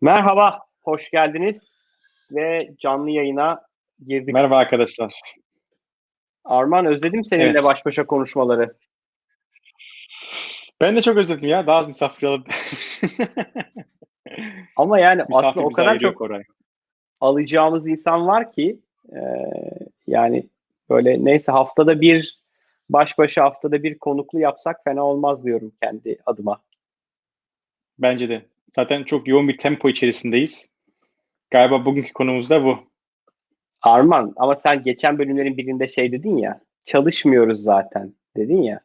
Merhaba, hoş geldiniz ve canlı yayına girdik. Merhaba arkadaşlar. Arman özledim seninle Evet. baş başa konuşmaları. Ben de çok özledim ya. Daha az misafir alıp. Ama yani aslında o kadar çok Koray. alacağımız insan var ki e, yani böyle neyse haftada bir baş başa haftada bir konuklu yapsak fena olmaz diyorum kendi adıma. Bence de. Zaten çok yoğun bir tempo içerisindeyiz. Galiba bugünkü konumuz da bu. Arman ama sen geçen bölümlerin birinde şey dedin ya çalışmıyoruz zaten dedin ya.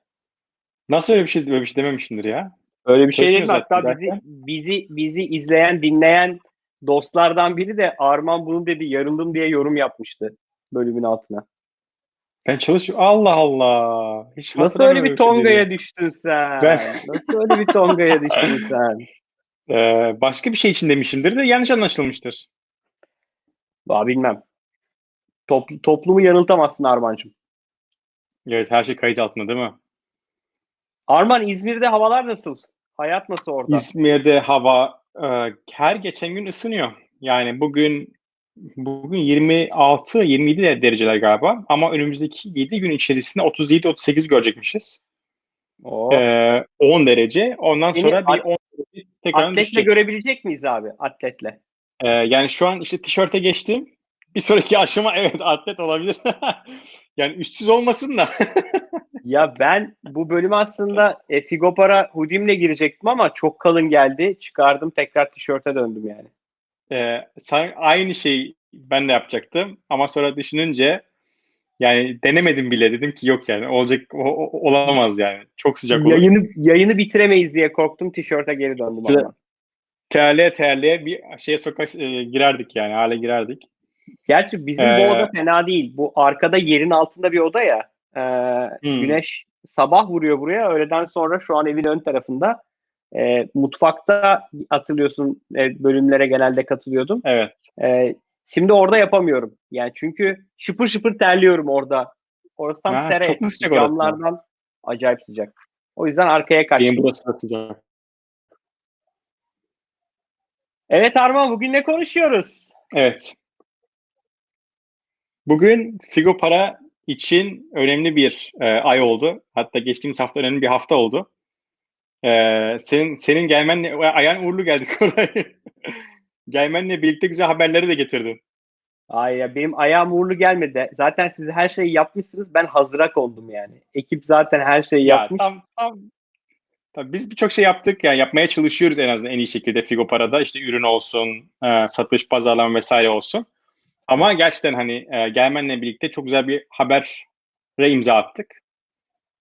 Nasıl öyle bir şey, böyle bir şey dememişimdir ya? Öyle bir şey dedim hatta bizi bizi bizi izleyen dinleyen dostlardan biri de Arman bunu dedi yarıldım diye yorum yapmıştı bölümün altına. Ben çalışıyorum. Allah Allah. Hiç Nasıl öyle bir şey tongaya düştün sen? Ben- Nasıl öyle bir tongaya düştün sen? Ee, başka bir şey için demişimdir de yanlış anlaşılmıştır. Daha bilmem. Topl- toplumu yanıltamazsın Armancığım. Evet her şey kayıt altında değil mi? Arman İzmir'de havalar nasıl? Hayat nasıl orada? İzmir'de hava e, her geçen gün ısınıyor. Yani bugün bugün 26 27 de- dereceler galiba ama önümüzdeki 7 gün içerisinde 37 38 görecekmişiz. Oo. E, 10 derece. Ondan Seni sonra bir at- 10 derece tekrar Atletle düşecek. görebilecek miyiz abi? Atletle. E, yani şu an işte tişörte geçtim. Bir sonraki aşama evet atlet olabilir. yani üstsüz olmasın da. Ya ben bu bölüm aslında e, Figopara hudimle girecektim ama çok kalın geldi. Çıkardım tekrar tişörte döndüm yani. Ee, sen aynı şeyi ben de yapacaktım ama sonra düşününce yani denemedim bile dedim ki yok yani olacak o- olamaz yani çok sıcak olur. Yayını yayını bitiremeyiz diye korktum tişörte geri döndüm ama. Terliğe terliğe bir şeye sokak e, girerdik yani hale girerdik. Gerçi bizim bu Ee, oda fena değil. Bu arkada yerin altında bir oda ya. Ee, Hmm. Güneş sabah vuruyor buraya. Öğleden sonra şu an evin ön tarafında. Ee, mutfakta hatırlıyorsun e, bölümlere genelde katılıyordum. Evet. Ee, şimdi orada yapamıyorum. Yani çünkü şıpır şıpır terliyorum orada. Orası tam Ha, sere. çok mu sıcak orası? Camlardan acayip sıcak. O yüzden arkaya kaçtım. Benim burası da sıcak. Evet Arman bugün ne konuşuyoruz? Evet. Bugün Figo Para için önemli bir e, ay oldu. Hatta geçtiğimiz hafta önemli bir hafta oldu. E, senin senin gelmenle ayağın uğurlu geldi Koray. Gelmenle birlikte güzel haberleri de getirdin. Ay ya benim ayağım uğurlu gelmedi. Zaten siz her şeyi yapmışsınız. Ben hazıra kondum yani. Ekip zaten her şeyi Ya yapmış. tam tam Tabii biz birçok şey yaptık yani yapmaya çalışıyoruz en azından en iyi şekilde Figo Para'da işte ürün olsun, e, satış, pazarlama vesaire olsun. Ama gerçekten hani e, gelmenle birlikte çok güzel bir habere imza attık.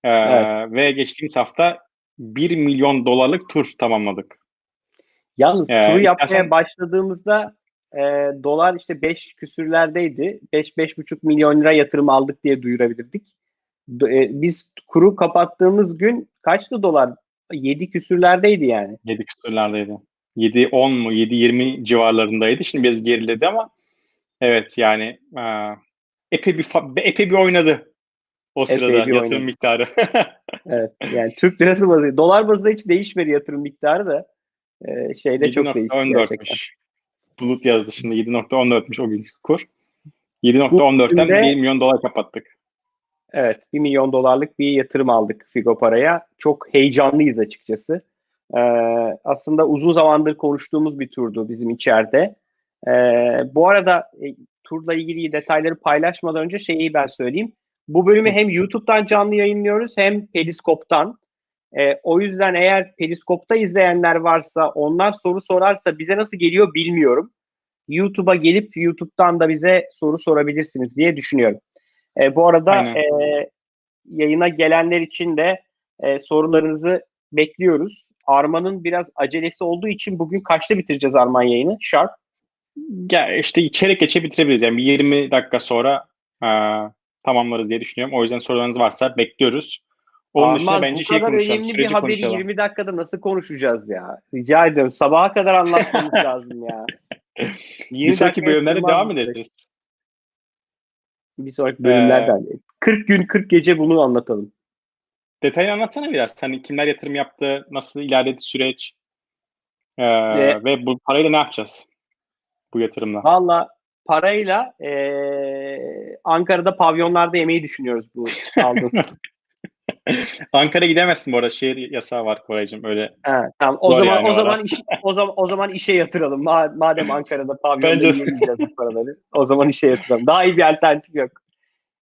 E, Evet. Ve geçtiğimiz hafta 1 milyon dolarlık tur tamamladık. Yalnız Ee, turu yapmaya istersen- başladığımızda e, dolar işte 5 küsürlerdeydi. 5-5,5 milyon lira yatırım aldık diye duyurabilirdik. E, biz kuru kapattığımız gün kaçtı dolar? 7 küsürlerdeydi yani. 7 küsurlardaydı. 7-10 mu 7-20 civarlarındaydı. Şimdi biraz geriledi ama evet yani e, epey bir epey bir oynadı o Epey sırada yatırım oynadı. miktarı. Evet. Yani Türk lirası bazı. Dolar bazında hiç değişmedi yatırım miktarı da. E, şeyde çok değişti gerçekten. 7.14'müş. Bulut yazdı şimdi 7.14'müş o gün kur. 7.14'ten Bugün de- 1 milyon dolar kapattık. Evet, 1 milyon dolarlık bir yatırım aldık Figo Para'ya. Çok heyecanlıyız açıkçası. Ee, aslında uzun zamandır konuştuğumuz bir turdu bizim içeride. Ee, bu arada e, turla ilgili detayları paylaşmadan önce şeyi ben söyleyeyim. Bu bölümü hem YouTube'dan canlı yayınlıyoruz hem Periskop'tan. Ee, o yüzden eğer Periskop'ta izleyenler varsa, onlar soru sorarsa bize nasıl geliyor bilmiyorum. YouTube'a gelip YouTube'dan da bize soru sorabilirsiniz diye düşünüyorum. E, bu arada Aynen. e, yayına gelenler için de e, sorularınızı bekliyoruz. Arman'ın biraz acelesi olduğu için bugün kaçta bitireceğiz Arman yayını? Sharp. Ya işte çeyrek geçe bitirebiliriz. Yani bir 20 dakika sonra e, tamamlarız diye düşünüyorum. O yüzden sorularınız varsa bekliyoruz. Onun dışında Arman bence bu şey kadar konuşalım. önemli bir haberi konuşalım. 20 dakikada nasıl konuşacağız ya? Rica ediyorum. Sabaha kadar anlatmamız lazım ya. 20 Bir sonraki sığmaz devam bu ederiz. Bir sonraki bölümlerden. 40 gün 40 gece bunu anlatalım. Detayı anlatsana biraz. Hani kimler yatırım yaptı, nasıl ilerledi süreç? Ee, ve, ve bu parayla ne yapacağız? Bu yatırımla. Valla parayla e, Ankara'da pavyonlarda yemeği düşünüyoruz bu aldığım. Ankara gidemezsin bu arada. Şehir yasağı var Koraycığım. Öyle. Ha, tamam. O zaman yani o zaman iş, o zaman o zaman işe yatıralım. Ma- madem Ankara'da pavyonda Bence bu paraları. O zaman işe yatıralım. Daha iyi bir alternatif yok.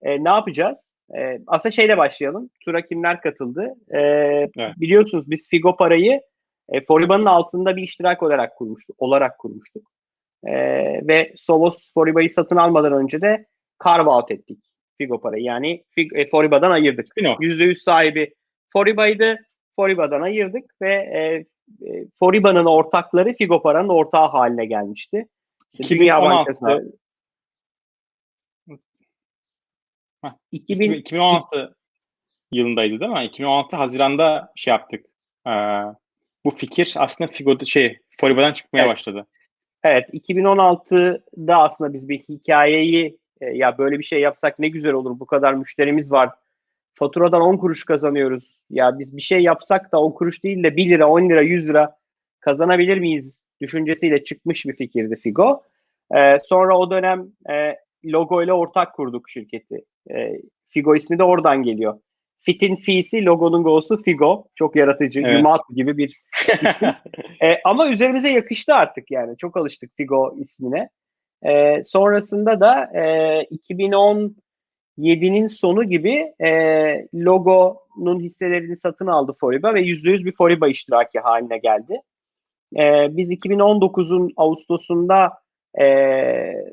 E, ne yapacağız? E, aslında şeyle başlayalım. Tura kimler katıldı? E, Biliyorsunuz biz Figo parayı e, Foriba'nın altında bir iştirak olarak kurmuştuk. Olarak kurmuştuk. E, ve Solos Foriba'yı satın almadan önce de carve out ettik Figo parayı. Yani Fig- e, Foriba'dan ayırdık. Spin-off. %100 sahibi Foriba'ydı. Foriba'dan ayırdık ve e, e, Foriba'nın ortakları Figo paranın ortağı haline gelmişti. İşte Dünya 2016'da. Bankası Heh, 2000 2016 yılındaydı değil mi? 2016 Haziran'da şey yaptık. Ee, bu fikir aslında Figo'da şey Foriba'dan çıkmaya Evet. başladı. Evet, 2016'da aslında biz bir hikayeyi e, ya böyle bir şey yapsak ne güzel olur. Bu kadar müşterimiz var. Faturadan 10 kuruş kazanıyoruz. Ya biz bir şey yapsak da 10 kuruş değil de 1 lira, 10 lira, 100 lira kazanabilir miyiz düşüncesiyle çıkmış bir fikirdi Figo. E, sonra o dönem e, logo ile ortak kurduk şirketi. E, Figo ismi de oradan geliyor. Fit'in fi'si, logonun go'su Figo. Çok yaratıcı, Evet. Yumat gibi bir e, ama üzerimize yakıştı artık yani. Çok alıştık Figo ismine. E, sonrasında da e, 2017'nin sonu gibi e, logonun hisselerini satın aldı Foriba ve %100 bir Foriba iştiraki haline geldi. E, biz 2019'un Ağustos'unda e,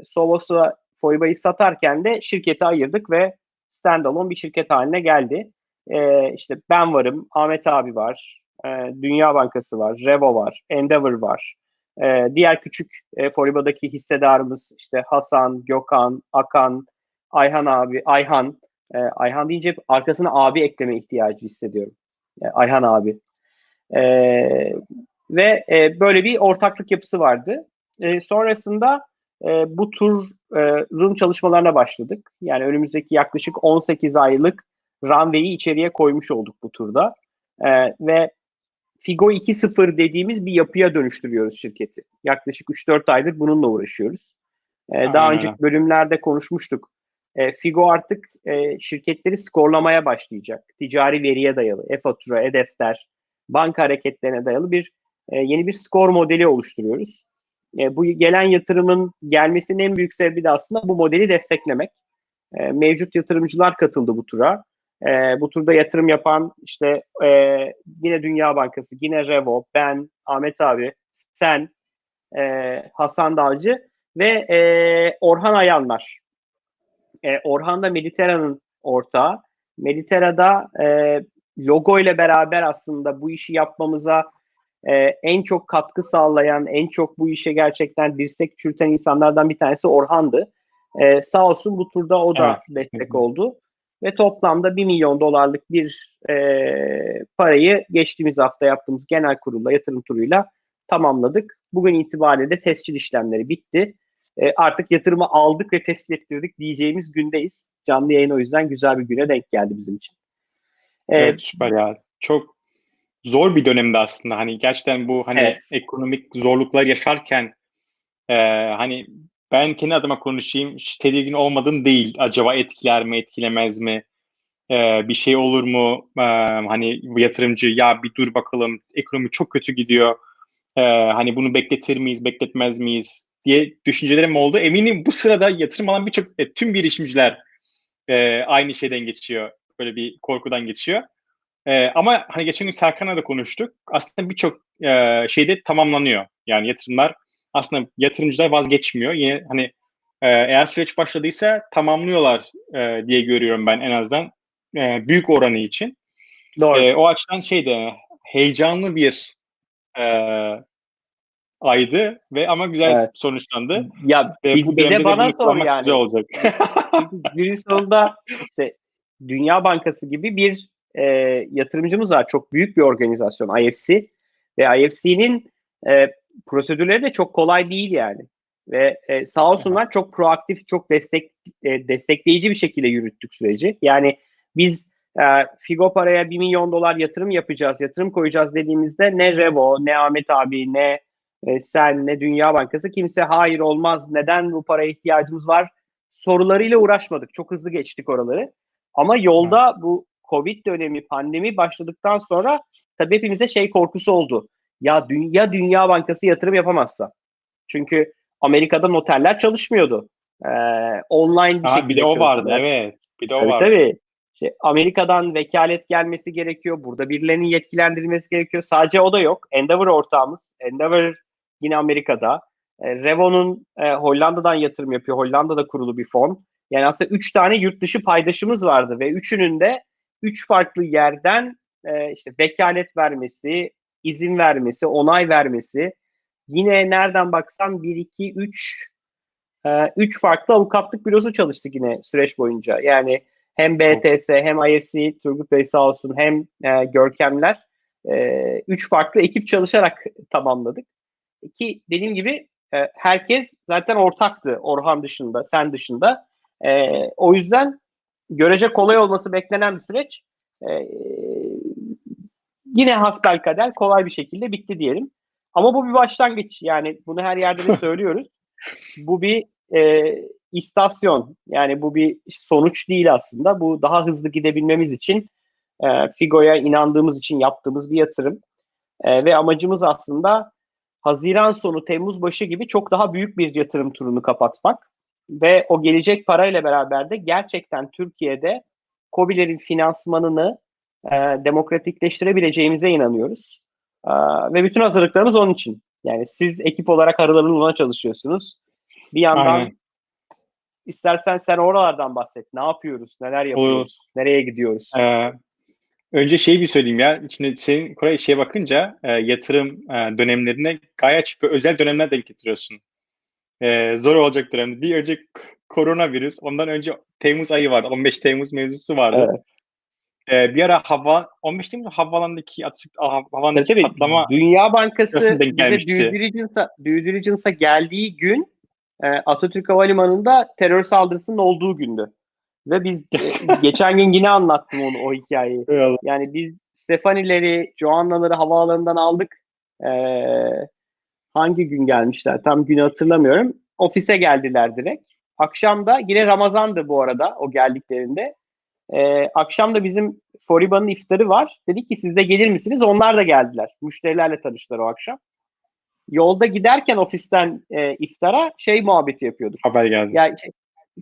Solos'a Foriba'yı satarken de şirketi ayırdık ve standalone bir şirket haline geldi. E, işte ben varım, Ahmet abi var, e, Dünya Bankası var, Revo var, Endeavor var. E, diğer küçük e, Foriba'daki hissedarımız işte Hasan, Gökhan, Akan, Ayhan abi, Ayhan. E, Ayhan deyince arkasına abi ekleme ihtiyacı hissediyorum. E, Ayhan abi. E, ve e, böyle bir ortaklık yapısı vardı. E, sonrasında e, bu turun çalışmalarına başladık. Yani önümüzdeki yaklaşık 18 aylık runway'i içeriye koymuş olduk bu turda. E, ve Figo 2.0 dediğimiz bir yapıya dönüştürüyoruz şirketi. Yaklaşık 3-4 aydır bununla uğraşıyoruz. E, Aynen daha önceki bölümlerde konuşmuştuk. E, Figo artık e, şirketleri skorlamaya başlayacak. Ticari veriye dayalı, e-fatura, e-defter, banka hareketlerine dayalı bir e, yeni bir skor modeli oluşturuyoruz. E, bu gelen yatırımın gelmesinin en büyük sebebi de aslında bu modeli desteklemek. E, mevcut yatırımcılar katıldı bu tura. E, bu turda yatırım yapan işte e, yine Dünya Bankası, yine Revo, ben, Ahmet abi, sen, e, Hasan Dalcı ve e, Orhan Ayanlar. E, Orhan da Mediterra'nın ortağı. Mediterra'da e, logo ile beraber aslında bu işi yapmamıza e, en çok katkı sağlayan, en çok bu işe gerçekten dirsek çürüten insanlardan bir tanesi Orhan'dı. E, sağ olsun bu turda o da Evet, destek oldu. Ve toplamda 1 milyon dolarlık bir e, parayı geçtiğimiz hafta yaptığımız genel kurulla, yatırım turuyla tamamladık. Bugün itibariyle de tescil işlemleri bitti. E, artık yatırımı aldık ve tescil ettirdik diyeceğimiz gündeyiz. Canlı yayın o yüzden güzel bir güne denk geldi bizim için. E, Evet süper ya. Çok zor bir dönemde aslında. Hani gerçekten bu hani Evet. ekonomik zorluklar yaşarken e, hani ben kendi adıma konuşayım. Tedirgin olmadım değil. Acaba etkiler mi, etkilemez mi? E, bir şey olur mu? E, hani yatırımcı ya bir dur bakalım ekonomi çok kötü gidiyor. E, hani bunu bekletir miyiz, bekletmez miyiz diye düşüncelerim oldu. Eminim bu sırada yatırım alan birçok e, tüm girişimciler e, aynı şeyden geçiyor. Böyle bir korkudan geçiyor. Ee, ama hani geçen gün Serkan'la da konuştuk. Aslında birçok e, şeyde tamamlanıyor. Yani yatırımlar aslında yatırımcılar vazgeçmiyor. Yine hani e, eğer süreç başladıysa tamamlıyorlar e, diye görüyorum ben en azından e, büyük oranı için. doğru. E, o açıdan şeyde heyecanlı bir e, aydı ve ama güzel Evet. sonuçlandı. ya bir, bu bir de bana bunu sor yani. güzel olacak. Günün sonunda işte Dünya Bankası gibi bir e, yatırımcımız var. Çok büyük bir organizasyon IFC ve IFC'nin e, prosedürleri de çok kolay değil yani. Ve e, sağ olsunlar çok proaktif, çok destek e, destekleyici bir şekilde yürüttük süreci. Yani biz e, Figo paraya 1 milyon dolar yatırım yapacağız, yatırım koyacağız dediğimizde ne Revo, ne Ahmet abi, ne e, sen ne Dünya Bankası kimse hayır olmaz neden bu paraya ihtiyacımız var sorularıyla uğraşmadık. Çok hızlı geçtik oraları. Ama yolda evet. bu Covid dönemi, pandemi başladıktan sonra tabii hepimize şey korkusu oldu. Ya dünya Dünya Bankası yatırım yapamazsa. Çünkü Amerika'da noterler çalışmıyordu. Ee, online bir Aha, şekilde Bir de o vardı evet. Bir de o tabii, vardı. Tabii. İşte Amerika'dan vekalet gelmesi gerekiyor. Burada birilerinin yetkilendirilmesi gerekiyor. Sadece o da yok. Endeavor ortağımız. Endeavor yine Amerika'da. E, Revo'nun e, Hollanda'dan yatırım yapıyor. Hollanda'da kurulu bir fon. Yani aslında üç tane yurt dışı paydaşımız vardı ve üçünün de üç farklı yerden e, işte vekalet vermesi, izin vermesi, onay vermesi. Yine nereden baksan 1, 2, 3 3 farklı avukatlık bürosu çalıştık yine süreç boyunca. Yani hem BTS hem IFC, Turgut Bey sağ olsun hem e, Görkemler e, üç farklı ekip çalışarak tamamladık. Ki dediğim gibi e, herkes zaten ortaktı Orhan dışında, sen dışında. E, o yüzden görece kolay olması beklenen bir süreç e, yine hasbelkader kolay bir şekilde bitti diyelim. Ama bu bir başlangıç. Yani bunu her yerde de söylüyoruz. bu bir e, istasyon. Yani bu bir sonuç değil aslında. Bu daha hızlı gidebilmemiz için e, Figo'ya inandığımız için yaptığımız bir yatırım. E, ve amacımız aslında Haziran sonu, Temmuz başı gibi çok daha büyük bir yatırım turunu kapatmak. Ve o gelecek parayla beraber de gerçekten Türkiye'de COBİ'lerin finansmanını e, demokratikleştirebileceğimize inanıyoruz. E, ve bütün hazırlıklarımız onun için. Yani siz ekip olarak aralarında çalışıyorsunuz. Bir yandan Aynen. istersen sen oralardan bahset. Ne yapıyoruz? Neler yapıyoruz? Olur. Nereye gidiyoruz? Ee, önce şeyi bir söyleyeyim ya. Şimdi senin Koray şeye bakınca e, yatırım e, dönemlerine gayet özel dönemler denk getiriyorsun. E, zor olacak dönem. Bir önce koronavirüs. Ondan önce Temmuz ayı vardı. 15 Temmuz mevzusu vardı. Evet. Ee, bir ara hava 15 Temmuz havalandaki Atatürk havalandaki patlama Dünya Bankası bize due diligence'a, due diligence'a geldiği gün e, Atatürk Havalimanı'nda terör saldırısının olduğu gündü. Ve biz e, geçen gün yine anlattım onu o hikayeyi. Eyvallah. Yani biz Stefanileri, Joanna'ları havaalanından aldık. Ee, hangi gün gelmişler tam günü hatırlamıyorum. Ofise geldiler direkt. Akşam da yine Ramazan'dı bu arada o geldiklerinde. Ee, akşam da bizim Foriba'nın iftarı var. Dedik ki siz de gelir misiniz? Onlar da geldiler. Müşterilerle tanıştılar o akşam yolda giderken ofisten e, iftara şey muhabbeti yapıyorduk. Haber geldi. Yani şey,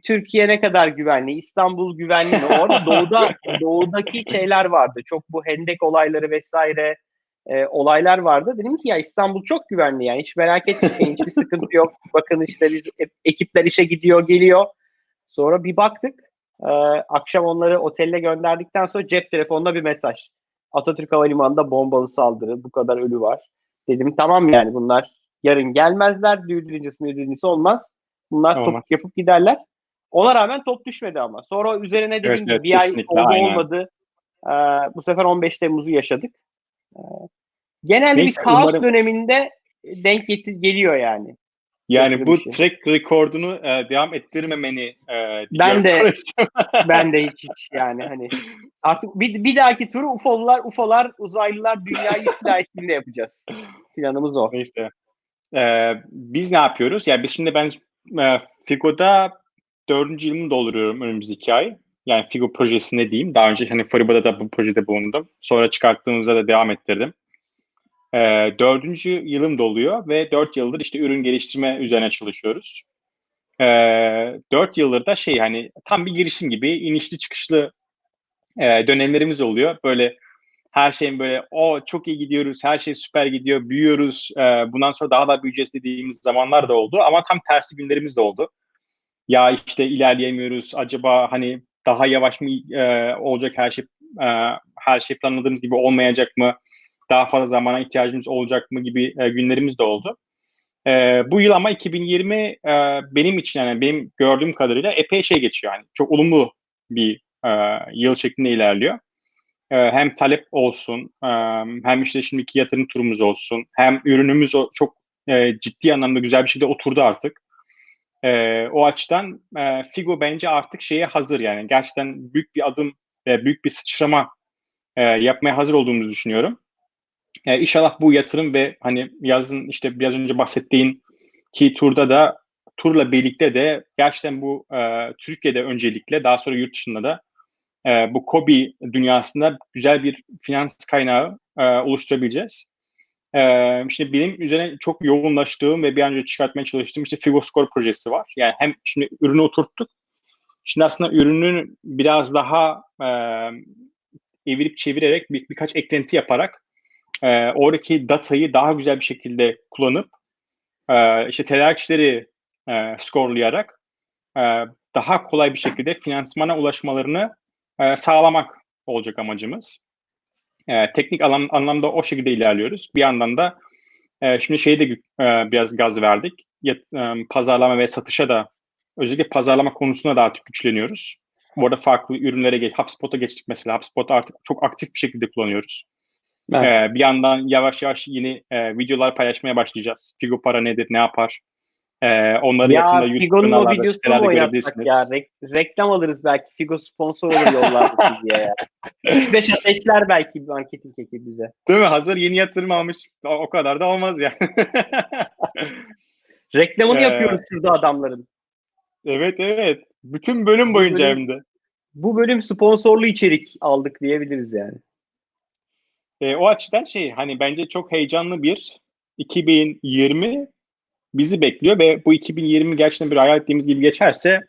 Türkiye ne kadar güvenli, İstanbul güvenli mi? Orada doğuda doğudaki şeyler vardı. Çok bu hendek olayları vesaire e, olaylar vardı. Dedim ki ya İstanbul çok güvenli yani hiç merak etmeyin hiçbir sıkıntı yok. Bakın işte biz ekipler işe gidiyor geliyor. Sonra bir baktık e, akşam onları otelle gönderdikten sonra cep telefonunda bir mesaj. Atatürk Havalimanı'nda bombalı saldırı bu kadar ölü var. Dedim tamam yani bunlar yarın gelmezler. Düğün birincisi olmaz. Bunlar olmaz. top yapıp giderler. Ona rağmen top düşmedi ama. Sonra üzerine dediğim evet, gibi evet, bir ay oldu aynen. olmadı. Ee, bu sefer 15 Temmuz'u yaşadık. Ee, genelde Neyse, bir kaos umarım... döneminde denk geliyor yani. Yani bu şey. track record'unu e, devam ettirmemeni e, ben de ben de hiç hiç yani hani artık bir, bir dahaki turu UFO'lar UFO'lar uzaylılar dünyayı istila ettiğinde yapacağız. Planımız o. Neyse. Ee, biz ne yapıyoruz? Yani biz şimdi ben e, Figo'da dördüncü yılımı dolduruyorum önümüzdeki ay. Yani Figo projesinde diyeyim. Daha önce hani Fariba'da da bu projede bulundum. Sonra çıkarttığımızda da devam ettirdim. E, dördüncü yılım doluyor ve dört yıldır işte ürün geliştirme üzerine çalışıyoruz. E, dört yıldır da şey hani tam bir girişim gibi inişli çıkışlı e, dönemlerimiz oluyor. Böyle her şeyin böyle o çok iyi gidiyoruz, her şey süper gidiyor, büyüyoruz. E, bundan sonra daha da büyüyeceğiz dediğimiz zamanlar da oldu ama tam tersi günlerimiz de oldu. Ya işte ilerleyemiyoruz. Acaba hani daha yavaş mı e, olacak her şey e, her şey planladığımız gibi olmayacak mı? Daha fazla zamana ihtiyacımız olacak mı gibi e, günlerimiz de oldu. E, bu yıl ama 2020 e, benim için yani benim gördüğüm kadarıyla epey şey geçiyor. Yani çok olumlu bir e, yıl şeklinde ilerliyor. E, hem talep olsun, e, hem işte şimdiki yatırım turumuz olsun, hem ürünümüz çok e, ciddi anlamda güzel bir şekilde oturdu artık. E, o açıdan e, Figo bence artık şeye hazır yani gerçekten büyük bir adım ve büyük bir sıçrama e, yapmaya hazır olduğumuzu düşünüyorum. E, inşallah bu yatırım ve hani yazın işte biraz önce bahsettiğin ki turda da turla birlikte de gerçekten bu e, Türkiye'de öncelikle daha sonra yurt dışında da e, bu Kobi dünyasında güzel bir finans kaynağı e, oluşturabileceğiz. E, şimdi benim üzerine çok yoğunlaştığım ve bir an önce çıkartmaya çalıştığım işte Figoscore projesi var. Yani hem şimdi ürünü oturttuk. Şimdi aslında ürünün biraz daha e, evirip çevirerek bir, birkaç eklenti yaparak e, oradaki datayı daha güzel bir şekilde kullanıp e, işte tedarikçileri e, skorlayarak e, daha kolay bir şekilde finansmana ulaşmalarını e, sağlamak olacak amacımız. E, teknik alan, anlamda o şekilde ilerliyoruz. Bir yandan da e, şimdi şeyi de e, biraz gaz verdik. Ya, e, pazarlama ve satışa da özellikle pazarlama konusunda da artık güçleniyoruz. Bu arada farklı ürünlere geç, HubSpot'a geçtik mesela. HubSpot'u artık çok aktif bir şekilde kullanıyoruz. Evet. Ee, bir yandan yavaş yavaş yeni e, videolar paylaşmaya başlayacağız. Figo para nedir, ne yapar? Ee, onları ya, yakında YouTube Figo'nun o videosunu mu yapsak ya? Re- reklam alırız belki. Figo sponsor olur yollarda diye ya. 3-5 ateşler belki bir marketing ekibi bize. Değil mi? Hazır yeni yatırım almış. O, o kadar da olmaz ya. Reklamını ee, yapıyoruz şurada adamların. Evet evet. Bütün bölüm boyunca hem de. Bu bölüm sponsorlu içerik aldık diyebiliriz yani. E, o açıdan şey hani bence çok heyecanlı bir 2020 bizi bekliyor ve bu 2020 gerçekten bir hayal ettiğimiz gibi geçerse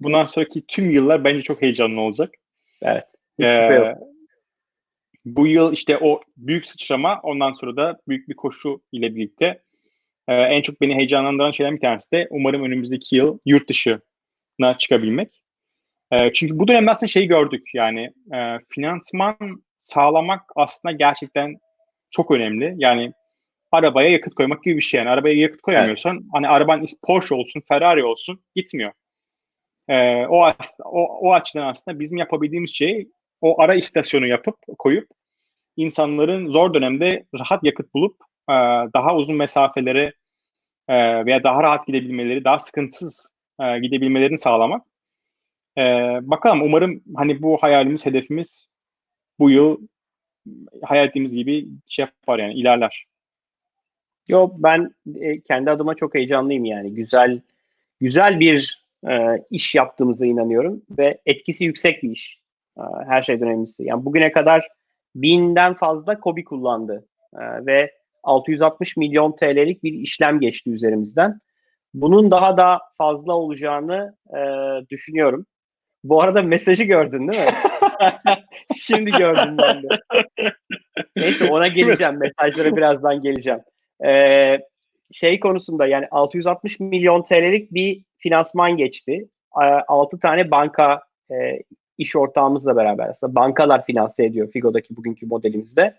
bundan sonraki tüm yıllar bence çok heyecanlı olacak. Evet. Ee, bu yıl işte o büyük sıçrama ondan sonra da büyük bir koşu ile birlikte e, en çok beni heyecanlandıran şeyler bir tanesi de umarım önümüzdeki yıl yurt dışına çıkabilmek. E, çünkü bu dönemde aslında şeyi gördük yani e, finansman sağlamak aslında gerçekten çok önemli. Yani arabaya yakıt koymak gibi bir şey. Yani arabaya yakıt koyamıyorsan evet. hani araban Porsche olsun, Ferrari olsun gitmiyor. Ee, o, o, o açıdan aslında bizim yapabildiğimiz şey o ara istasyonu yapıp koyup insanların zor dönemde rahat yakıt bulup e, daha uzun mesafelere e, veya daha rahat gidebilmeleri, daha sıkıntısız e, gidebilmelerini sağlamak. E, bakalım umarım hani bu hayalimiz, hedefimiz bu yıl hayal ettiğimiz gibi şey yapar yani ilerler. Yo ben e, kendi adıma çok heyecanlıyım yani. Güzel güzel bir e, iş yaptığımıza inanıyorum ve etkisi yüksek bir iş. E, her şeyden önemlisi. Yani bugüne kadar binden fazla kobi kullandı e, ve 660 milyon TL'lik bir işlem geçti üzerimizden. Bunun daha da fazla olacağını e, düşünüyorum. Bu arada mesajı gördün değil mi? Şimdi gördüm ben de. Neyse ona geleceğim. Mesajlara birazdan geleceğim. Ee, şey konusunda yani 660 milyon TL'lik bir finansman geçti. 6 tane banka e, iş ortağımızla beraber aslında bankalar finanse ediyor Figo'daki bugünkü modelimizde.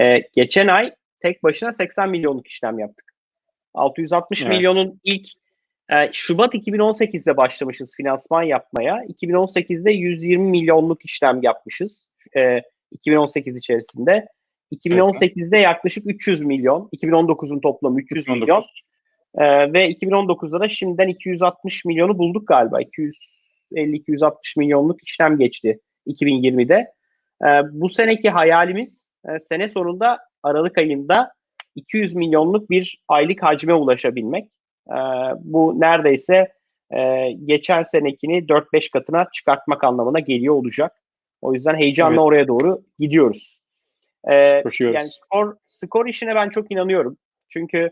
E, geçen ay tek başına 80 milyonluk işlem yaptık. 660 evet. milyonun ilk e, Şubat 2018'de başlamışız finansman yapmaya. 2018'de 120 milyonluk işlem yapmışız. E, 2018 içerisinde. 2018'de yaklaşık 300 milyon. 2019'un toplamı 300 2019. milyon. Ee, ve 2019'da da şimdiden 260 milyonu bulduk galiba. 250-260 milyonluk işlem geçti 2020'de. Ee, bu seneki hayalimiz e, sene sonunda Aralık ayında 200 milyonluk bir aylık hacme ulaşabilmek. Ee, bu neredeyse e, geçen senekini 4-5 katına çıkartmak anlamına geliyor olacak. O yüzden heyecanla evet. oraya doğru gidiyoruz. Ee, yani skor, skor işine ben çok inanıyorum. Çünkü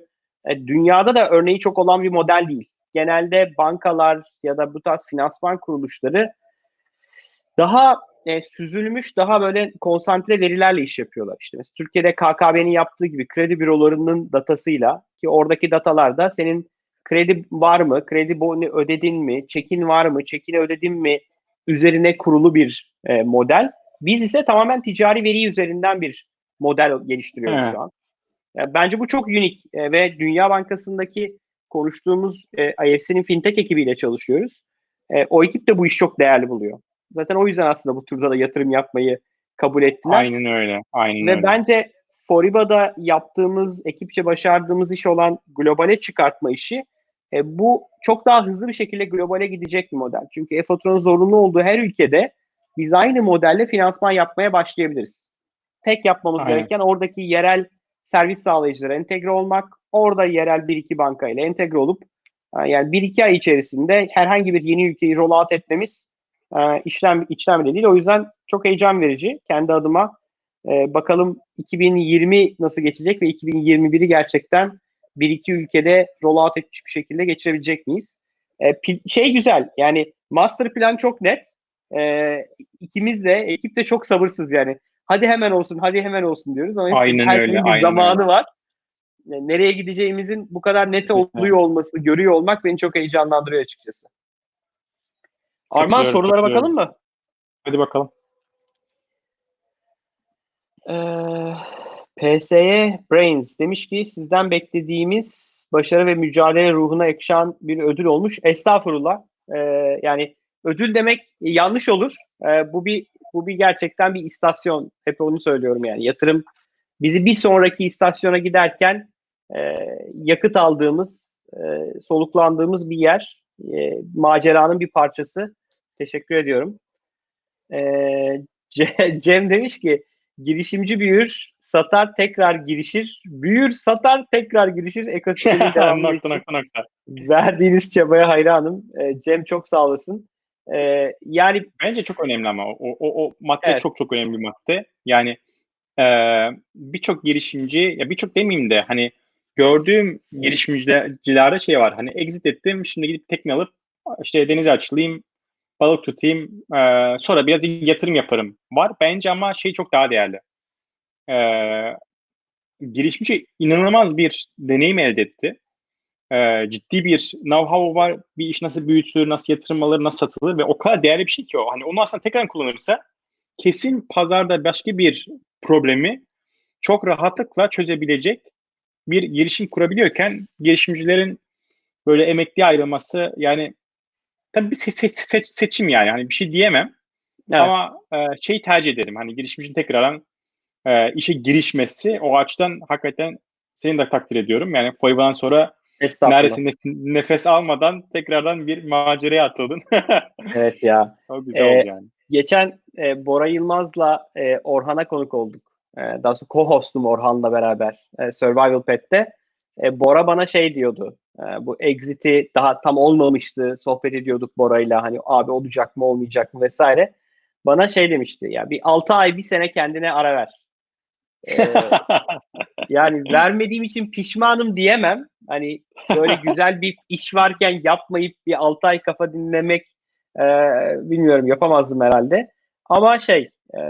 e, dünyada da örneği çok olan bir model değil. Genelde bankalar ya da bu tarz finansman kuruluşları daha e, süzülmüş, daha böyle konsantre verilerle iş yapıyorlar. İşte mesela Türkiye'de KKB'nin yaptığı gibi kredi bürolarının datasıyla ki oradaki datalarda senin kredi var mı, kredi boyunu ödedin mi, çekin var mı, çekini ödedin mi üzerine kurulu bir e, model. Biz ise tamamen ticari veri üzerinden bir model geliştiriyoruz evet. şu an. Yani bence bu çok unik e, ve Dünya Bankası'ndaki konuştuğumuz e, IFC'nin fintech ekibiyle çalışıyoruz. E, o ekip de bu işi çok değerli buluyor. Zaten o yüzden aslında bu turda da yatırım yapmayı kabul ettiler. Aynen öyle. Aynen ve öyle. bence Foriba'da yaptığımız, ekipçe başardığımız iş olan globale çıkartma işi e, bu çok daha hızlı bir şekilde globale gidecek bir model. Çünkü e-faturanın zorunlu olduğu her ülkede biz aynı modelle finansman yapmaya başlayabiliriz. Tek yapmamız Aynen. gereken oradaki yerel servis sağlayıcılara entegre olmak, orada yerel bir iki banka ile entegre olup e, yani bir iki ay içerisinde herhangi bir yeni ülkeyi rollout etmemiz e, işlem işlem değil. O yüzden çok heyecan verici. Kendi adıma e, bakalım 2020 nasıl geçecek ve 2021'i gerçekten bir iki ülkede rollout etmiş bir şekilde geçirebilecek miyiz? E, şey güzel yani master plan çok net. E, ikimiz de ekip de çok sabırsız yani. Hadi hemen olsun, hadi hemen olsun diyoruz ama aynen her öyle, şeyin bir aynen zamanı öyle. var. Yani nereye gideceğimizin bu kadar net oluyor olması, görüyor olmak beni çok heyecanlandırıyor açıkçası. Arman sorulara bakalım mı? Hadi bakalım. Ee, PSE Brains demiş ki sizden beklediğimiz başarı ve mücadele ruhuna yakışan bir ödül olmuş. Estağfurullah. Ee, yani ödül demek yanlış olur. Ee, bu bir bu bir gerçekten bir istasyon. Hep onu söylüyorum yani. Yatırım bizi bir sonraki istasyona giderken e, yakıt aldığımız, e, soluklandığımız bir yer. E, maceranın bir parçası. Teşekkür ediyorum. E, Cem demiş ki girişimci büyür, satar tekrar girişir, büyür, satar tekrar girişir. Nokta, nokta, nokta. Verdiğiniz çabaya hayranım. E, Cem çok sağ olasın. E, yani bence çok önemli ama o, o, o madde Evet. çok çok önemli bir madde. Yani e, birçok girişimci ya birçok demeyeyim de hani gördüğüm girişimcilerde şey var. Hani exit ettim şimdi gidip tekne alıp işte denize açılayım balık tutayım e, sonra biraz yatırım yaparım var. Bence ama şey çok daha değerli. E, girişimci inanılmaz bir deneyim elde etti. E, ciddi bir know-how var. Bir iş nasıl büyütülür, nasıl yatırım alır, nasıl satılır ve o kadar değerli bir şey ki o. Hani onu aslında tekrar kullanırsa kesin pazarda başka bir problemi çok rahatlıkla çözebilecek bir girişim kurabiliyorken girişimcilerin böyle emekli ayrılması yani tabii bir se- se- se- seçim yani hani bir şey diyemem Evet. ama e, şeyi tercih ederim hani girişimcinin tekrardan e, işe girişmesi o açıdan hakikaten seni de takdir ediyorum yani Foyva'dan sonra neredeyse nef- nefes almadan tekrardan bir maceraya atıldın. Evet ya. o güzel Ee, oldu yani. Geçen e, Bora Yılmaz'la e, Orhan'a konuk olduk. E, daha doğrusu co-hostum Orhan'la beraber e, Survival Pet'te. E, Bora bana şey diyordu. E, bu exit'i daha tam olmamıştı. Sohbet ediyorduk Bora'yla. Hani abi olacak mı olmayacak mı vesaire. Bana şey demişti. Ya bir 6 ay bir sene kendine ara ver. E, yani vermediğim için pişmanım diyemem. Hani böyle güzel bir iş varken yapmayıp bir 6 ay kafa dinlemek e, bilmiyorum yapamazdım herhalde. Ama şey e,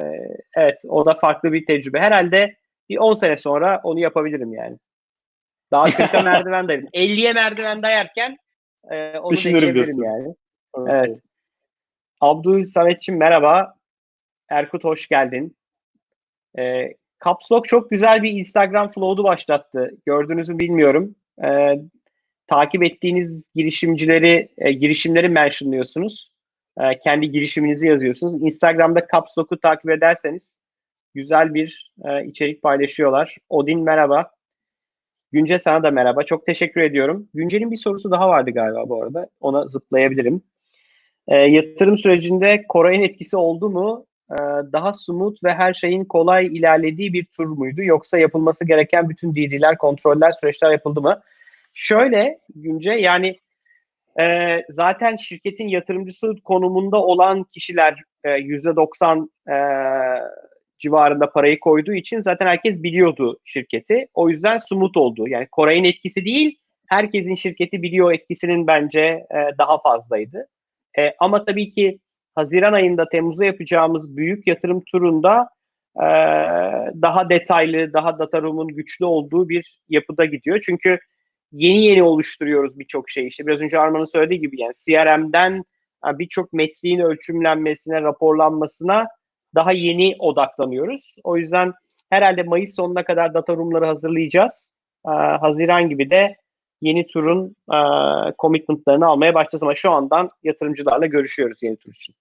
evet o da farklı bir tecrübe. Herhalde bir 10 sene sonra onu yapabilirim yani. Daha 40'a merdiven dayarım. 50'ye merdiven dayarken e, onu Düşünürüm diyorsun. yani. Evet. Abdül Samet'ciğim merhaba. Erkut hoş geldin. E, Caps Lock çok güzel bir Instagram flow'u başlattı. Gördünüz mü bilmiyorum. E, takip ettiğiniz girişimcileri, e, girişimleri mentionlıyorsunuz. E, kendi girişiminizi yazıyorsunuz. Instagram'da Caps Lock'u takip ederseniz güzel bir e, içerik paylaşıyorlar. Odin merhaba. Günce sana da merhaba. Çok teşekkür ediyorum. Günce'nin bir sorusu daha vardı galiba bu arada. Ona zıplayabilirim. E, yatırım sürecinde Koray'ın etkisi oldu mu? E, daha smooth ve her şeyin kolay ilerlediği bir tur muydu? Yoksa yapılması gereken bütün DD'ler, kontroller, süreçler yapıldı mı? Şöyle Günce yani e, zaten şirketin yatırımcısı konumunda olan kişiler e, %90 e, civarında parayı koyduğu için zaten herkes biliyordu şirketi. O yüzden smooth oldu. Yani Koray'ın etkisi değil, herkesin şirketi biliyor etkisinin bence e, daha fazlaydı. E, ama tabii ki Haziran ayında Temmuz'da yapacağımız büyük yatırım turunda e, daha detaylı, daha data room'un güçlü olduğu bir yapıda gidiyor. Çünkü yeni yeni oluşturuyoruz birçok şey. İşte biraz önce Arman'ın söylediği gibi yani CRM'den yani birçok metriğin ölçümlenmesine, raporlanmasına daha yeni odaklanıyoruz. O yüzden herhalde Mayıs sonuna kadar data room'ları hazırlayacağız. Ee, Haziran gibi de yeni turun e, commitment'larını almaya başlayacağız ama şu andan yatırımcılarla görüşüyoruz yeni tur için.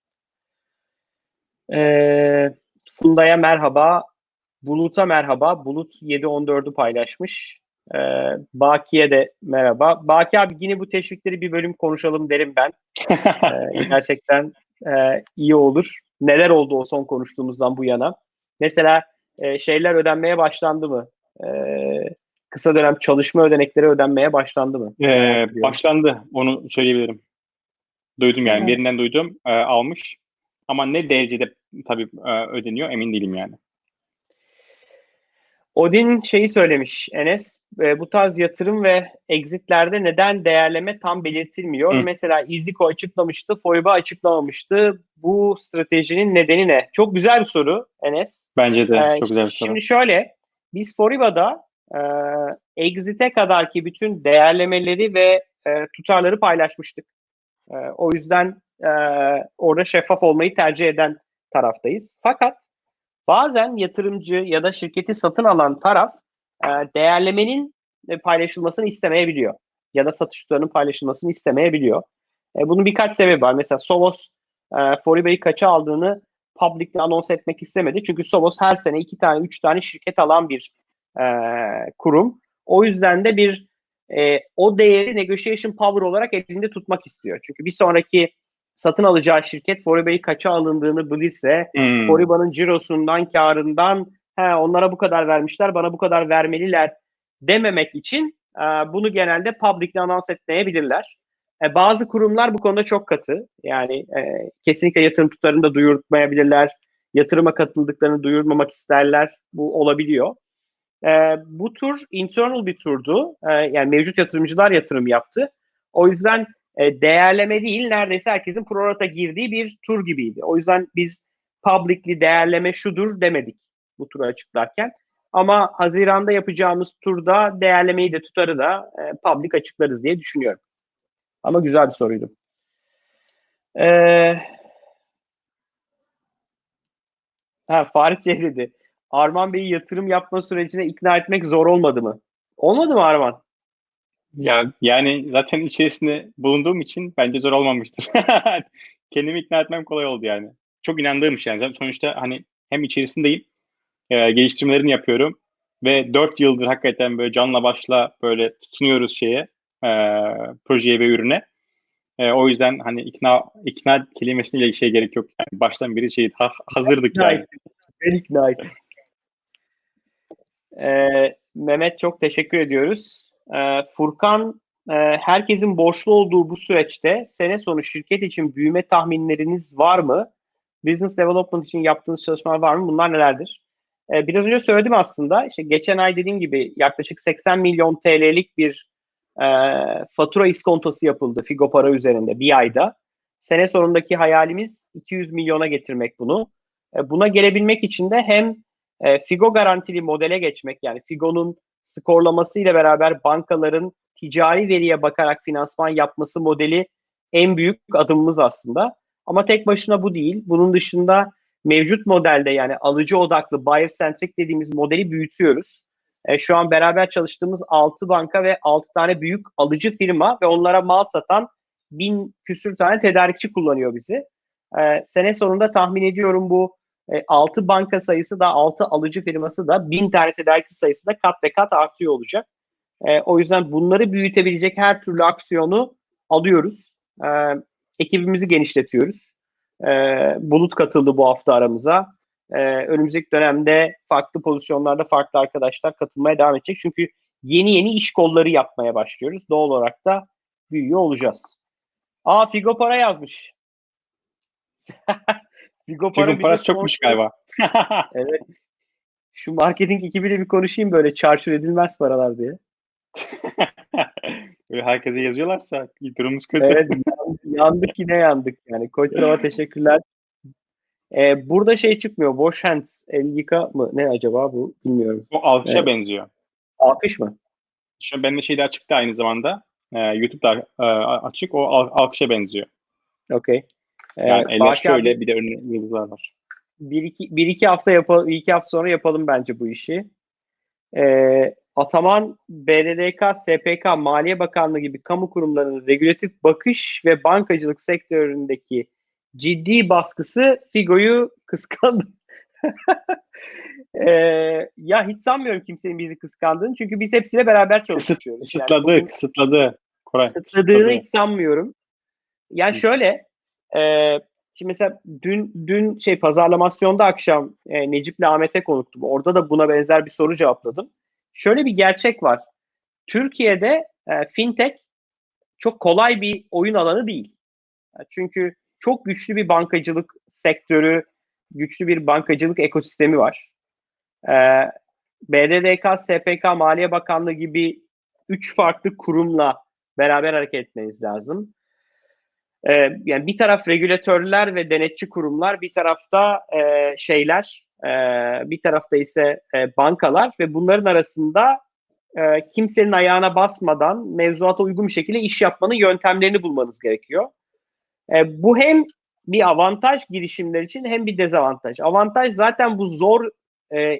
Ee, Funda'ya merhaba. Bulut'a merhaba. Bulut 7.14'ü paylaşmış. Ee, Baki'ye de merhaba. Baki abi yine bu teşvikleri bir bölüm konuşalım derim ben. Ee, gerçekten e, iyi olur. Neler oldu o son konuştuğumuzdan bu yana? Mesela e, şeyler ödenmeye başlandı mı? e, kısa dönem çalışma ödenekleri ödenmeye başlandı mı? Ee, başlandı. Onu söyleyebilirim. Duydum yani. Hı. Birinden duydum. e, almış. Ama ne derecede tabii e, ödeniyor emin değilim yani. Odin şeyi söylemiş Enes. e, bu tarz yatırım ve exitlerde neden değerleme tam belirtilmiyor? Hı. Mesela Iziko açıklamıştı, Foiba açıklamamıştı. Bu stratejinin nedeni ne? Çok güzel bir soru Enes. Bence de Ee, çok güzel bir soru. Şimdi şöyle, biz Foriba'da e, exit'e kadarki bütün değerlemeleri ve e, tutarları paylaşmıştık. E, o yüzden e, orada şeffaf olmayı tercih eden taraftayız. Fakat bazen yatırımcı ya da şirketi satın alan taraf e, değerlemenin e, paylaşılmasını istemeyebiliyor. Ya da satış tutarının paylaşılmasını istemeyebiliyor. E, bunun birkaç sebebi var. Mesela Sovos e, Foriba'yı kaça aldığını publicly anons etmek istemedi. Çünkü Sovos her sene iki tane, üç tane şirket alan bir e, kurum. O yüzden de bir e, o değeri negotiation power olarak elinde tutmak istiyor. Çünkü bir sonraki satın alacağı şirket Foriba'yı kaça alındığını bilirse, Hmm. Foriba'nın cirosundan, karından he, onlara bu kadar vermişler, bana bu kadar vermeliler dememek için e, bunu genelde publicly anons etmeyebilirler. E, bazı kurumlar bu konuda çok katı. Yani e, kesinlikle yatırım tutarını da duyurtmayabilirler. Yatırıma katıldıklarını duyurmamak isterler. Bu olabiliyor. E, bu tur internal bir turdu. E, yani mevcut yatırımcılar yatırım yaptı. O yüzden e, değerleme değil, neredeyse herkesin prorata girdiği bir tur gibiydi. O yüzden biz publicly değerleme şudur demedik bu turu açıklarken. Ama Haziran'da yapacağımız turda değerlemeyi de tutarı da e, public açıklarız diye düşünüyorum. Ama güzel bir soruydu. Ee, ha, Farid şey dedi. Arman Bey'i yatırım yapma sürecine ikna etmek zor olmadı mı? Olmadı mı Arman? Ya yani zaten içerisinde bulunduğum için bence zor olmamıştır. Kendimi ikna etmem kolay oldu yani. Çok inandığım iş yani. Zaten Sonuçta hani hem içerisindeyim, e, geliştirmelerini yapıyorum ve 4 yıldır hakikaten böyle canla başla böyle tutunuyoruz şeye, e, projeye ve ürüne. E, o yüzden hani ikna ikna kelimesiyle şey gerek yok. Yani baştan beri şey ha- hazırdık İkna yani. ettim. Ben ikna ettim. Ee, Mehmet çok teşekkür ediyoruz. Ee, Furkan e, herkesin borçlu olduğu bu süreçte sene sonu şirket için büyüme tahminleriniz var mı? Business development için yaptığınız çalışmalar var mı? Bunlar nelerdir? Ee, biraz önce söyledim aslında. İşte geçen ay dediğim gibi yaklaşık 80 milyon TL'lik bir e, fatura iskontosu yapıldı Figo para üzerinde bir ayda. Sene sonundaki hayalimiz 200 milyona getirmek bunu. E, buna gelebilmek için de hem Figo garantili modele geçmek yani Figo'nun skorlaması ile beraber bankaların ticari veriye bakarak finansman yapması modeli en büyük adımımız aslında. Ama tek başına bu değil. Bunun dışında mevcut modelde yani alıcı odaklı buyer centric dediğimiz modeli büyütüyoruz. E, şu an beraber çalıştığımız 6 banka ve 6 tane büyük alıcı firma ve onlara mal satan bin küsür tane tedarikçi kullanıyor bizi. E, sene sonunda tahmin ediyorum bu e, 6 banka sayısı da 6 alıcı firması da 1000 tane tedarikçi sayısı da kat ve kat artıyor olacak. E, o yüzden bunları büyütebilecek her türlü aksiyonu alıyoruz. E, ekibimizi genişletiyoruz. E, Bulut katıldı bu hafta aramıza. Önümüzdeki dönemde farklı pozisyonlarda farklı arkadaşlar katılmaya devam edecek. Çünkü yeni yeni iş kolları yapmaya başlıyoruz. Doğal olarak da büyüyor olacağız. Aa Figo para yazmış. Figo para Figo parası çokmuş galiba. Evet. Şu marketing ekibiyle bir konuşayım böyle çarçur edilmez paralar diye. Böyle herkese yazıyorlarsa durumumuz kötü. Evet yandık, yine yandık yani. Koç Sava teşekkürler. Ee, burada şey çıkmıyor. Wash hands, el yıka mı? Ne acaba bu? Bilmiyorum. O alkışa Evet. benziyor. Alkış mı? Şu bende şey de açıkta aynı zamanda. Ee, YouTube'da e, açık. O al- alkışa benziyor. Okey. Ee, Yani eller Fatih abi, şöyle bir de önüne yıldızlar var. bir iki, bir iki hafta yapalım, iki hafta sonra yapalım bence bu işi. Ee, Ataman, BDDK, SPK, Maliye Bakanlığı gibi kamu kurumlarının regülatif bakış ve bankacılık sektöründeki ciddi baskısı Figo'yu kıskandı. Ee, ya hiç sanmıyorum kimsenin bizi kıskandığını çünkü biz hepsiyle beraber çalışıyoruz. Yani Kısıtladı, bugün- kısıtladı. Koray, kısıtladığını kısıtladı. hiç sanmıyorum. Yani şöyle e, şimdi mesela dün dün şey pazarlamasyonda akşam e, Necip'le Ahmet'e konuktum. Orada da buna benzer bir soru cevapladım. şöyle bir gerçek var. Türkiye'de e, fintech çok kolay bir oyun alanı değil. Çünkü çok güçlü bir bankacılık sektörü, güçlü bir bankacılık ekosistemi var. E, BDDK, SPK, Maliye Bakanlığı gibi üç farklı kurumla beraber hareket etmeniz lazım. Ee, yani bir taraf regülatörler ve denetçi kurumlar, bir tarafta e, şeyler, e, bir tarafta ise e, bankalar ve bunların arasında e, kimsenin ayağına basmadan mevzuata uygun bir şekilde iş yapmanın yöntemlerini bulmanız gerekiyor. E, bu hem bir avantaj girişimler için hem bir dezavantaj. Avantaj zaten bu zor e,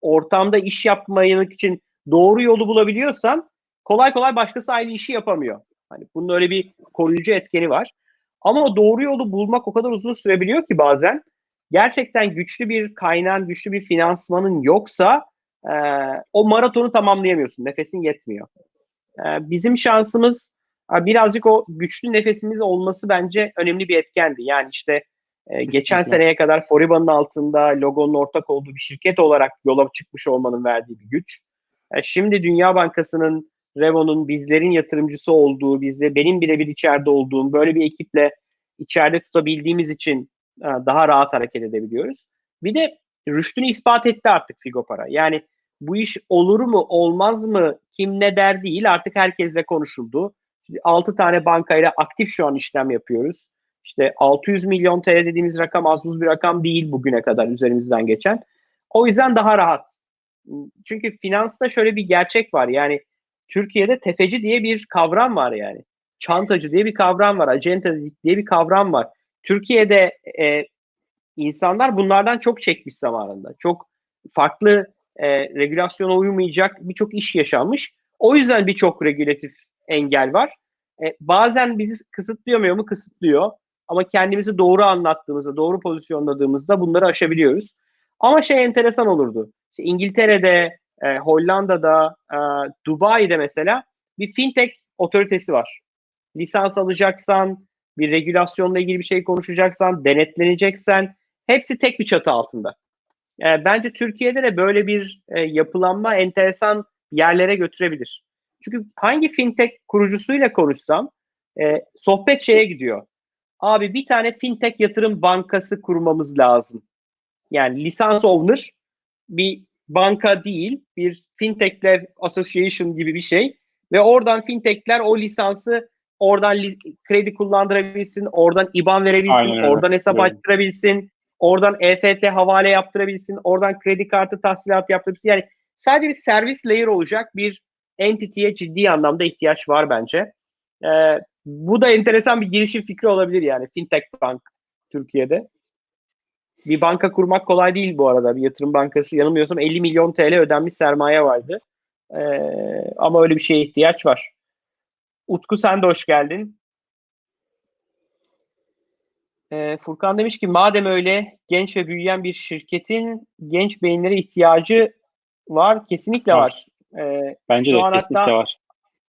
ortamda iş yapmayanık için doğru yolu bulabiliyorsan kolay kolay başkası aynı işi yapamıyor. Hani bunun öyle bir koruyucu etkeni var. Ama doğru yolu bulmak o kadar uzun sürebiliyor ki bazen gerçekten güçlü bir kaynağın, güçlü bir finansmanın yoksa e, o maratonu tamamlayamıyorsun. Nefesin yetmiyor. E, bizim şansımız e, birazcık o güçlü nefesimiz olması bence önemli bir etkendi. Yani işte e, geçen seneye kadar Foriba'nın altında logonun ortak olduğu bir şirket olarak yola çıkmış olmanın verdiği bir güç. E, şimdi Dünya Bankası'nın Revo'nun bizlerin yatırımcısı olduğu, bizde benim birebir içeride olduğum böyle bir ekiple içeride tutabildiğimiz için e, daha rahat hareket edebiliyoruz. Bir de rüştünü ispat etti artık Figo Para. Yani bu iş olur mu olmaz mı kim ne der değil artık herkesle konuşuldu. 6 tane bankayla aktif şu an işlem yapıyoruz. İşte 600 milyon TL dediğimiz rakam az buz bir rakam değil bugüne kadar üzerimizden geçen. O yüzden daha rahat. Çünkü finansta şöyle bir gerçek var. Yani Türkiye'de tefeci diye bir kavram var yani. Çantacı diye bir kavram var. Acenta diye bir kavram var. Türkiye'de e, insanlar bunlardan çok çekmiş zamanında. Çok farklı e, regülasyona uymayacak birçok iş yaşanmış. O yüzden birçok regülatif engel var. E, bazen bizi kısıtlıyor mu? Kısıtlıyor. Ama kendimizi doğru anlattığımızda, doğru pozisyonladığımızda bunları aşabiliyoruz. Ama şey enteresan olurdu. İşte İngiltere'de, e, Hollanda'da, e, Dubai'de mesela bir fintech otoritesi var. Lisans alacaksan, bir regülasyonla ilgili bir şey konuşacaksan, denetleneceksen hepsi tek bir çatı altında. E, bence Türkiye'de de böyle bir e, yapılanma enteresan yerlere götürebilir. Çünkü hangi fintech kurucusuyla konuşsam e, sohbet şeye gidiyor. Abi bir tane fintech yatırım bankası kurmamız lazım. Yani lisans owner bir banka değil, bir fintechler association gibi bir şey ve oradan fintechler o lisansı oradan li- kredi kullandırabilsin, oradan IBAN verebilsin, Aynen oradan hesap Evet. açtırabilsin, oradan EFT havale yaptırabilsin, oradan kredi kartı tahsilatı yaptırabilsin. Yani sadece bir servis layer olacak bir entity'ye ciddi anlamda ihtiyaç var bence. Ee, bu da enteresan bir girişim fikri olabilir yani fintech bank Türkiye'de. Bir banka kurmak kolay değil bu arada. Bir yatırım bankası yanılmıyorsam 50 milyon TL ödenmiş sermaye vardı. Ee, ama öyle bir şeye ihtiyaç var. Utku sen de hoş geldin. Ee, Furkan demiş ki madem öyle genç ve büyüyen bir şirketin genç beyinlere ihtiyacı var. Kesinlikle Var. var. Ee, Bence şu de kesinlikle hatta var.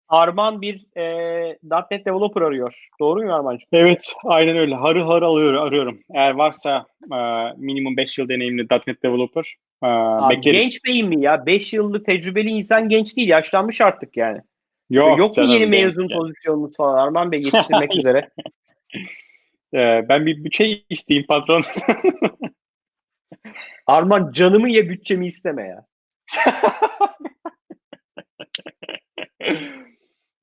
Arman bir e, .NET developer arıyor. Doğru mu Armancığım? Evet, aynen öyle. Harı harı alıyor, arıyorum. Eğer varsa e, minimum 5 yıl deneyimli .NET developer e, Abi bekleriz. genç beyin mi ya? 5 yıllık tecrübeli insan genç değil. Yaşlanmış artık yani. Yok, Yok mu yeni mezun genç. pozisyonunuz falan Arman Bey yetiştirmek üzere? E, ben bir bütçe isteyeyim patron. Arman canımı ye bütçemi isteme ya.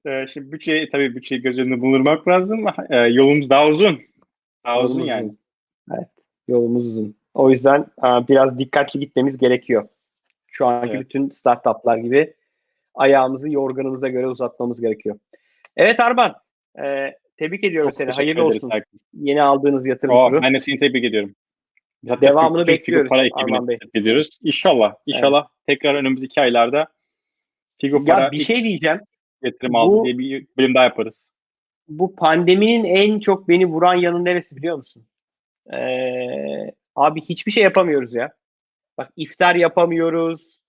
e, şimdi bütçe, tabii bütçeyi göz önünde bulundurmak lazım. E, yolumuz daha uzun. Daha uzun Yolumuz yani. uzun. Evet. Yolumuz uzun. O yüzden a, biraz dikkatli gitmemiz gerekiyor. Şu anki Evet. bütün startuplar gibi ayağımızı yorganımıza göre uzatmamız gerekiyor. Evet Arman. e, tebrik ediyorum Çok seni. Hayırlı ederiz olsun. herkese. Yeni aldığınız yatırım Oh, turu. ben de seni tebrik ediyorum. Hatta Devamını Figo bekliyoruz Para Bey. tebrik ediyoruz. İnşallah, inşallah tekrar önümüzdeki aylarda Figo Para Ya bir şey X Bu- aldı diye bir bölüm daha yaparız. bu pandeminin en çok beni vuran yanı neresi biliyor musun? Ee, abi hiçbir şey yapamıyoruz ya. Bak iftar yapamıyoruz.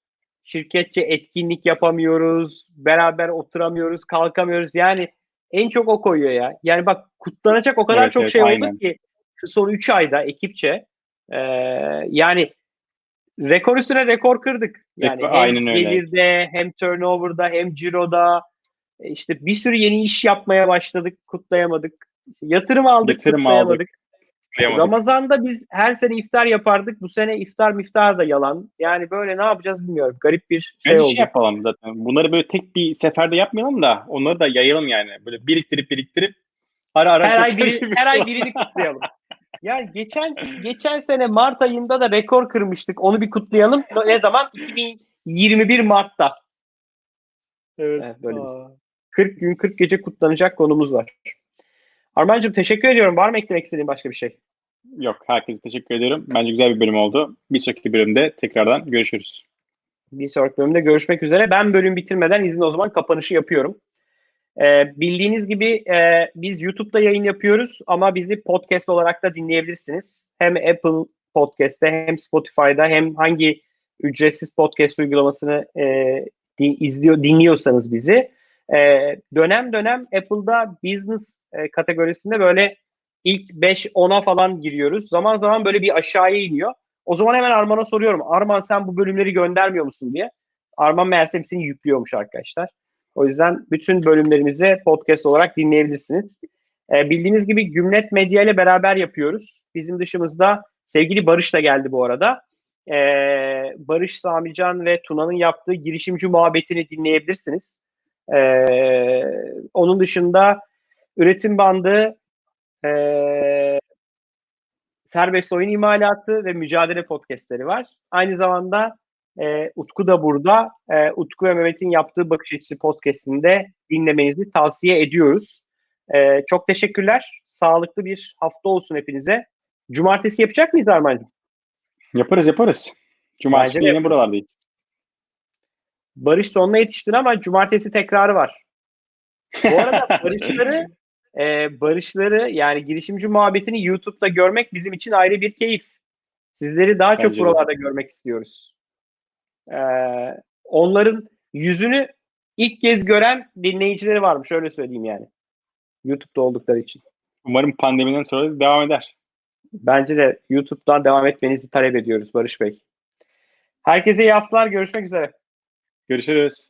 Şirketçe etkinlik yapamıyoruz. Beraber oturamıyoruz, kalkamıyoruz. Yani en çok o koyuyor ya. Yani bak kutlanacak o kadar Evet, çok evet, şey aynen. oldu ki şu son 3 ayda ekipçe. Ee, yani rekor üstüne rekor kırdık. Yani Rekor- hem aynen öyle. gelirde hem turnover'da hem ciroda e, işte bir sürü yeni iş yapmaya başladık, kutlayamadık. İşte yatırım aldık, Yatırım kutlayamadık. Kutlayamadık. Ramazan'da biz her sene iftar yapardık. Bu sene iftar miftar da yalan. Yani böyle ne yapacağız bilmiyorum. Garip bir şey Bence oldu. şey yapalım zaten. Bunları böyle tek bir seferde yapmayalım da onları da yayalım yani. Böyle biriktirip biriktirip ara ara her ay biri, gibi her ay birini kutlayalım. Yani geçen geçen sene Mart ayında da rekor kırmıştık. Onu bir kutlayalım. Ne zaman? 2021 Mart'ta. Evet. Evet, böyle Aa. 40 gün 40 gece kutlanacak konumuz var. Armancığım teşekkür ediyorum. Var mı eklemek istediğin başka bir şey? Yok herkese teşekkür ediyorum. Bence güzel bir bölüm oldu. Bir sonraki bölümde tekrardan görüşürüz. Bir sonraki bölümde görüşmek üzere. Ben bölüm bitirmeden izin o zaman kapanışı yapıyorum. Ee, bildiğiniz gibi e, biz YouTube'da yayın yapıyoruz ama bizi podcast olarak da dinleyebilirsiniz. Hem Apple Podcast'te hem Spotify'da hem hangi ücretsiz podcast uygulamasını e, din- izliyor dinliyorsanız bizi e, dönem dönem Apple'da business e, kategorisinde böyle ilk 5-10'a falan giriyoruz. Zaman zaman böyle bir aşağıya iniyor. O zaman hemen Arman'a soruyorum. Arman sen bu bölümleri göndermiyor musun diye. Arman meğerse hepsini yüklüyormuş arkadaşlar. O yüzden bütün bölümlerimizi podcast olarak dinleyebilirsiniz. Ee, bildiğiniz gibi Gümlet Medya ile beraber yapıyoruz. Bizim dışımızda sevgili Barış da geldi bu arada. Ee, Barış Samican ve Tuna'nın yaptığı girişimci muhabbetini dinleyebilirsiniz. Ee, onun dışında üretim bandı, ee, serbest oyun imalatı ve mücadele podcastleri var. Aynı zamanda e, Utku da burada. E, Utku ve Mehmet'in yaptığı bakış açısı podcastini de dinlemenizi tavsiye ediyoruz. E, çok teşekkürler. Sağlıklı bir hafta olsun hepinize. Cumartesi yapacak mıyız Armancığım? Yaparız yaparız. Cumartesi yine buralardayız. Barış sonuna yetiştin ama cumartesi tekrarı var. Bu arada barışları e, barışları yani girişimci muhabbetini YouTube'da görmek bizim için ayrı bir keyif. Sizleri daha çok Bence de. buralarda görmek istiyoruz. E, onların yüzünü ilk kez gören dinleyicileri varmış öyle söyleyeyim yani. YouTube'da oldukları için. Umarım pandemiden sonra devam eder. Bence de YouTube'dan devam etmenizi talep ediyoruz Barış Bey. Herkese iyi haftalar. Görüşmek üzere. Görüşürüz.